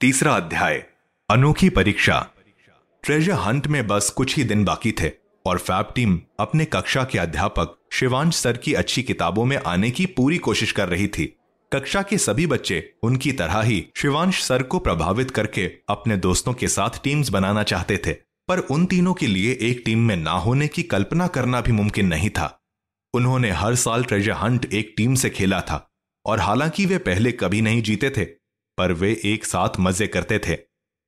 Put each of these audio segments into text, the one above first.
तीसरा अध्याय, अनोखी परीक्षा। ट्रेजर हंट में बस कुछ ही दिन बाकी थे और फैब टीम अपने कक्षा के अध्यापक शिवांश सर की अच्छी किताबों में आने की पूरी कोशिश कर रही थी। कक्षा के सभी बच्चे उनकी तरह ही शिवांश सर को प्रभावित करके अपने दोस्तों के साथ टीम्स बनाना चाहते थे, पर उन तीनों के लिए एक टीम में ना होने की कल्पना करना भी मुमकिन नहीं था। उन्होंने हर साल ट्रेजर हंट एक टीम से खेला था और हालाँकि वे पहले कभी नहीं जीते थे पर वे एक साथ मज़े करते थे।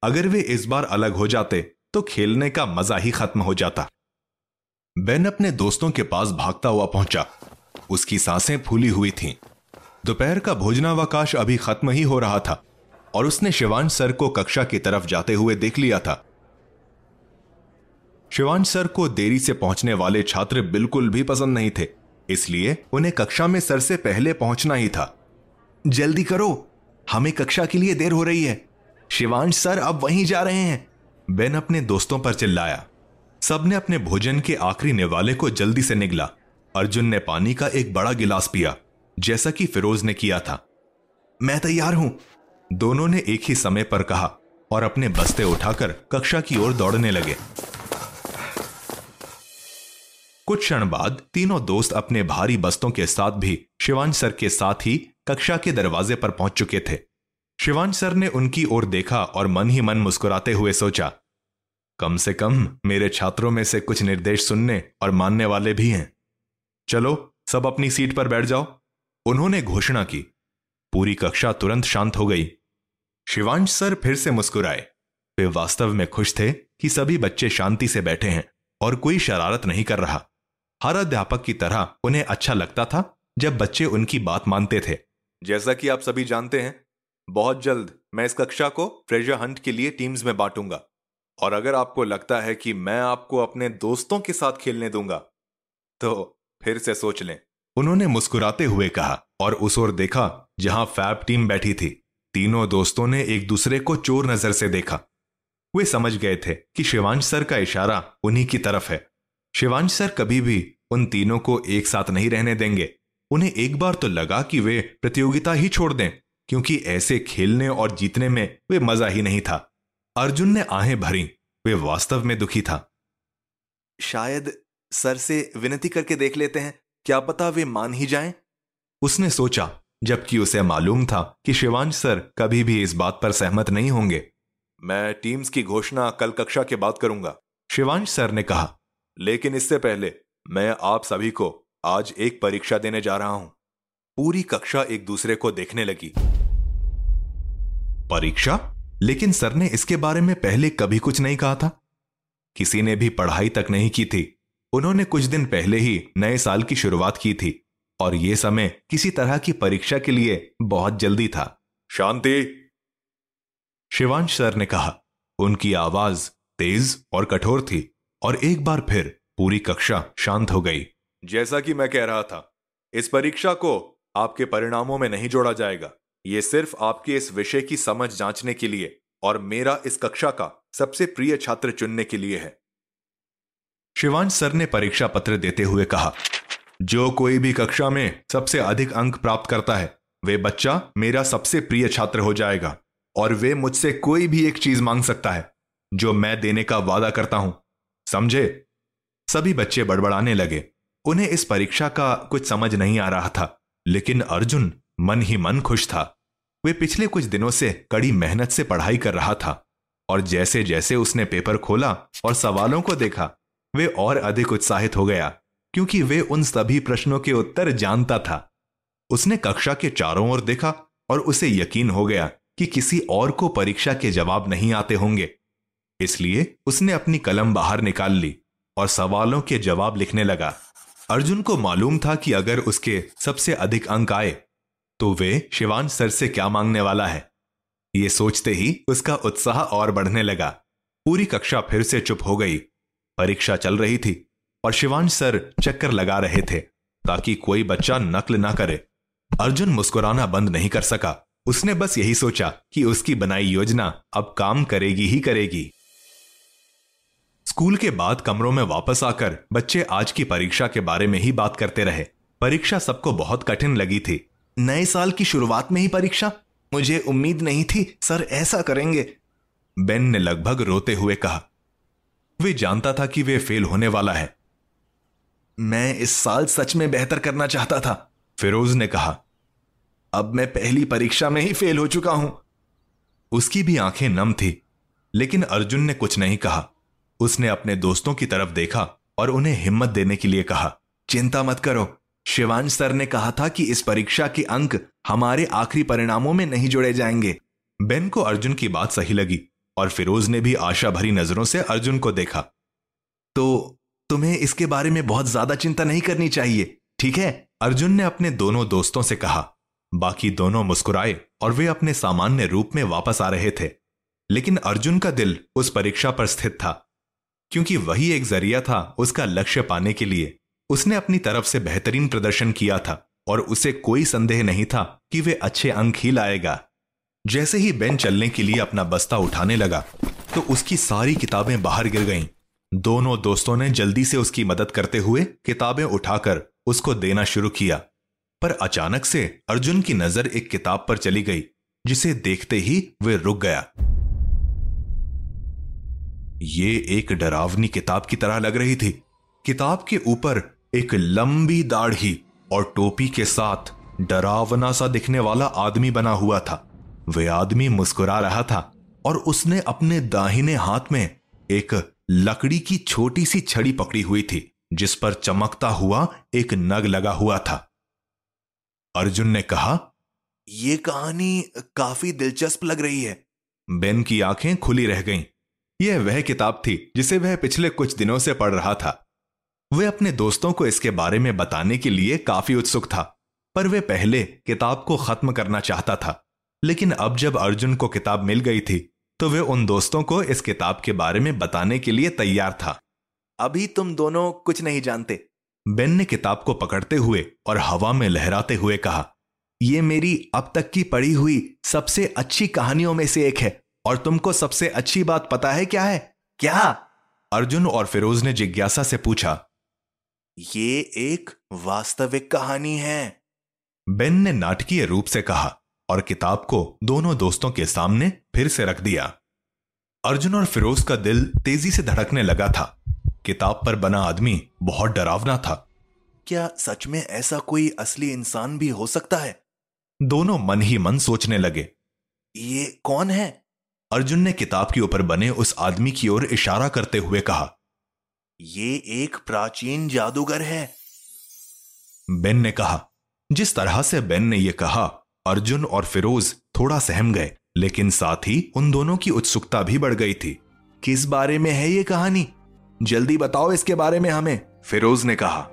अगर वे इस बार अलग हो जाते तो खेलने का मज़ा ही खत्म हो जाता। बेन अपने दोस्तों के पास भागता हुआ पहुँचा। उसकी साँसें फूली हुई थीं। दोपहर का भोजनावकाश अभी खत्म ही हो रहा था, और उसने शिवान सर को कक्षा की तरफ़ जाते हुए देख लिया था। शिवान सर को देरी से पहुँचने वाले छात्र बिल्कुल भी पसंद नहीं थे, इसलिए उन्हें कक्षा में सर से पहले पहुँचना ही था। जल्दी करो हमें कक्षा के लिए देर हो रही है। शिवांश सर अब वहीं जा रहे हैं। बेन अपने दोस्तों पर चिल्लाया। सबने अपने भोजन के आखिरी निवाले को जल्दी से निगला। अर्जुन ने पानी का एक बड़ा गिलास पिया, जैसा कि फिरोज ने किया था। मैं तैयार हूँ। दोनों ने एक ही समय पर कहा और अपने बस्ते उठाकर कक्षा की ओर दौड़ने लगे। कुछ क्षण बाद तीनों दोस्त अपने भारी बस्तों के साथ भी शिवांश सर के साथ ही कक्षा के दरवाजे पर पहुँच चुके थे। शिवांश सर ने उनकी ओर देखा और मन ही मन मुस्कुराते हुए सोचा, कम से कम मेरे छात्रों में से कुछ निर्देश सुनने और मानने वाले भी हैं। चलो, सब अपनी सीट पर बैठ जाओ। उन्होंने घोषणा की। पूरी कक्षा तुरंत शांत हो गई। शिवांश सर फिर से मुस्कुराए। वे वास्तव में खुश थे कि सभी बच्चे शांति से बैठे हैं और कोई शरारत नहीं कर रहा। हर अध्यापक की तरह उन्हें अच्छा लगता था जब बच्चे उनकी बात मानते थे। जैसा कि आप सभी जानते हैं, बहुत जल्द मैं इस कक्षा को ट्रेजर हंट के लिए टीम्स में बांटूँगा। और अगर आपको लगता है कि मैं आपको अपने दोस्तों के साथ खेलने दूँगा तो फिर से सोच लें। उन्होंने मुस्कुराते हुए कहा और उस ओर देखा जहाँ फैब टीम बैठी थी। तीनों दोस्तों ने एक दूसरे को चोर नज़र से देखा। वे समझ गए थे कि शिवांश सर का इशारा उन्हीं की तरफ़ है। शिवांश सर कभी भी उन तीनों को एक साथ नहीं रहने देंगे। उन्हें एक बार तो लगा कि वे प्रतियोगिता ही छोड़ दें क्योंकि ऐसे खेलने और जीतने में वे मज़ा ही नहीं था। अर्जुन ने आहें भरी वे वास्तव में दुखी था। शायद सर से विनती करके देख लेते हैं क्या पता वे मान ही जाएँ? उसने सोचा जबकि उसे मालूम था कि शिवांश सर कभी भी इस बात पर सहमत नहीं होंगे। मैं टीम्स की घोषणा कल कक्षा के बाद करूँगा। शिवांश सर ने कहा लेकिन इससे पहले मैं आप सभी को आज एक परीक्षा देने जा रहा हूँ। पूरी कक्षा एक दूसरे को देखने लगी। परीक्षा? लेकिन सर ने इसके बारे में पहले कभी कुछ नहीं कहा था। किसी ने भी पढ़ाई तक नहीं की थी। उन्होंने कुछ दिन पहले ही नए साल की शुरुआत की थी। और यह समय किसी तरह की परीक्षा के लिए बहुत जल्दी था। शांति। शिवांश सर ने कहा, उनकी आवाज़ तेज और कठोर थी, और एक बार फिर पूरी कक्षा शांत हो गई। जैसा कि मैं कह रहा था, इस परीक्षा को आपके परिणामों में नहीं जोड़ा जाएगा। ये सिर्फ़ आपके इस विषय की समझ जांचने के लिए और मेरा इस कक्षा का सबसे प्रिय छात्र चुनने के लिए है। शिवांश सर ने परीक्षा पत्र देते हुए कहा, जो कोई भी कक्षा में सबसे अधिक अंक प्राप्त करता है, वे बच्चा मेरा सबसे प्रिय छात्र हो जाएगा और वे मुझसे कोई भी एक चीज़ मांग सकता है, जो मैं देने का वादा करता हूँ। समझे? सभी बच्चे बड़बड़ाने लगे। उन्हें इस परीक्षा का कुछ समझ नहीं आ रहा था, लेकिन अर्जुन मन ही मन खुश था। वे पिछले कुछ दिनों से कड़ी मेहनत से पढ़ाई कर रहा था, और जैसे जैसे उसने पेपर खोला और सवालों को देखा, वे और अधिक उत्साहित हो गया, क्योंकि वे उन सभी प्रश्नों के उत्तर जानता था। उसने कक्षा के चारों ओर देखा और उसे यकीन हो गया कि किसी और को परीक्षा के जवाब नहीं आते होंगे। इसलिए उसने अपनी कलम बाहर निकाल ली और सवालों के जवाब लिखने लगा। अर्जुन को मालूम था कि अगर उसके सबसे अधिक अंक आए तो वे शिवान सर से क्या मांगने वाला है। ये सोचते ही उसका उत्साह और बढ़ने लगा। पूरी कक्षा फिर से चुप हो गई। परीक्षा चल रही थी और शिवान सर चक्कर लगा रहे थे ताकि कोई बच्चा नकल ना करे। अर्जुन मुस्कुराना बंद नहीं कर सका। उसने बस यही सोचा कि उसकी बनाई योजना अब काम करेगी ही करेगी। स्कूल के बाद कमरों में वापस आकर बच्चे आज की परीक्षा के बारे में ही बात करते रहे। परीक्षा सबको बहुत कठिन लगी थी। नए साल की शुरुआत में ही परीक्षा? मुझे उम्मीद नहीं थी सर ऐसा करेंगे। बेन ने लगभग रोते हुए कहा, वे जानता था कि वे फेल होने वाला है। मैं इस साल सच में बेहतर करना चाहता था। फिरोज ने कहा, अब मैं पहली परीक्षा में ही फेल हो चुका हूँ। उसकी भी आँखें नम थी, लेकिन अर्जुन ने कुछ नहीं कहा। उसने अपने दोस्तों की तरफ़ देखा और उन्हें हिम्मत देने के लिए कहा, चिंता मत करो। शिवांश सर ने कहा था कि इस परीक्षा के अंक हमारे आखिरी परिणामों में नहीं जोड़े जाएँगे। बेन को अर्जुन की बात सही लगी और फिरोज ने भी आशा भरी नज़रों से अर्जुन को देखा। तो तुम्हें इसके बारे में बहुत ज़्यादा चिंता नहीं करनी चाहिए, ठीक है? अर्जुन ने अपने दोनों दोस्तों से कहा। बाकी दोनों मुस्कुराए और वे अपने सामान्य रूप में वापस आ रहे थे। लेकिन अर्जुन का दिल उस परीक्षा पर स्थित था। क्योंकि वही एक ज़रिया था उसका लक्ष्य पाने के लिए। उसने अपनी तरफ़ से बेहतरीन प्रदर्शन किया था और उसे कोई संदेह नहीं था कि वे अच्छे अंक ही लाएगा। जैसे ही बेन चलने के लिए अपना बस्ता उठाने लगा तो उसकी सारी किताबें बाहर गिर गईं। दोनों दोस्तों ने जल्दी से उसकी मदद करते हुए किताबें उठाकर उसको देना शुरू किया। पर अचानक से अर्जुन की नज़र एक किताब पर चली गई, जिसे देखते ही वे रुक गया। ये एक डरावनी किताब की तरह लग रही थी। किताब के ऊपर एक लंबी दाढ़ी और टोपी के साथ डरावना सा दिखने वाला आदमी बना हुआ था। वह आदमी मुस्कुरा रहा था और उसने अपने दाहिने हाथ में एक लकड़ी की छोटी सी छड़ी पकड़ी हुई थी, जिस पर चमकता हुआ एक नग लगा हुआ था। अर्जुन ने कहा यह कहानी काफ़ी दिलचस्प लग रही है। बेन की आँखें खुली रह गईं। यह वह किताब थी जिसे वह पिछले कुछ दिनों से पढ़ रहा था। वह अपने दोस्तों को इसके बारे में बताने के लिए काफ़ी उत्सुक था पर वह पहले किताब को खत्म करना चाहता था। लेकिन अब जब अर्जुन को किताब मिल गई थी तो वे उन दोस्तों को इस किताब के बारे में बताने के लिए तैयार था। अभी तुम दोनों कुछ नहीं जानते। बेन ने किताब को पकड़ते हुए और हवा में लहराते हुए कहा यह मेरी अब तक की पढ़ी हुई सबसे अच्छी कहानियों में से एक है। और तुमको सबसे अच्छी बात पता है क्या है? क्या? अर्जुन और फिरोज ने जिज्ञासा से पूछा। ये एक वास्तविक कहानी है। बेन ने नाटकीय रूप से कहा और किताब को दोनों दोस्तों के सामने फिर से रख दिया। अर्जुन और फिरोज का दिल तेज़ी से धड़कने लगा था। किताब पर बना आदमी बहुत डरावना था। क्या सच में ऐसा कोई असली इंसान भी हो सकता है? दोनों मन ही मन सोचने लगे। ये कौन है? अर्जुन ने किताब के ऊपर बने उस आदमी की ओर इशारा करते हुए कहा ये एक प्राचीन जादूगर है। बेन ने कहा जिस तरह से बेन ने यह कहा अर्जुन और फिरोज थोड़ा सहम गए लेकिन साथ ही उन दोनों की उत्सुकता भी बढ़ गई थी। किस बारे में है ये कहानी? जल्दी बताओ इसके बारे में हमें फिरोज ने कहा।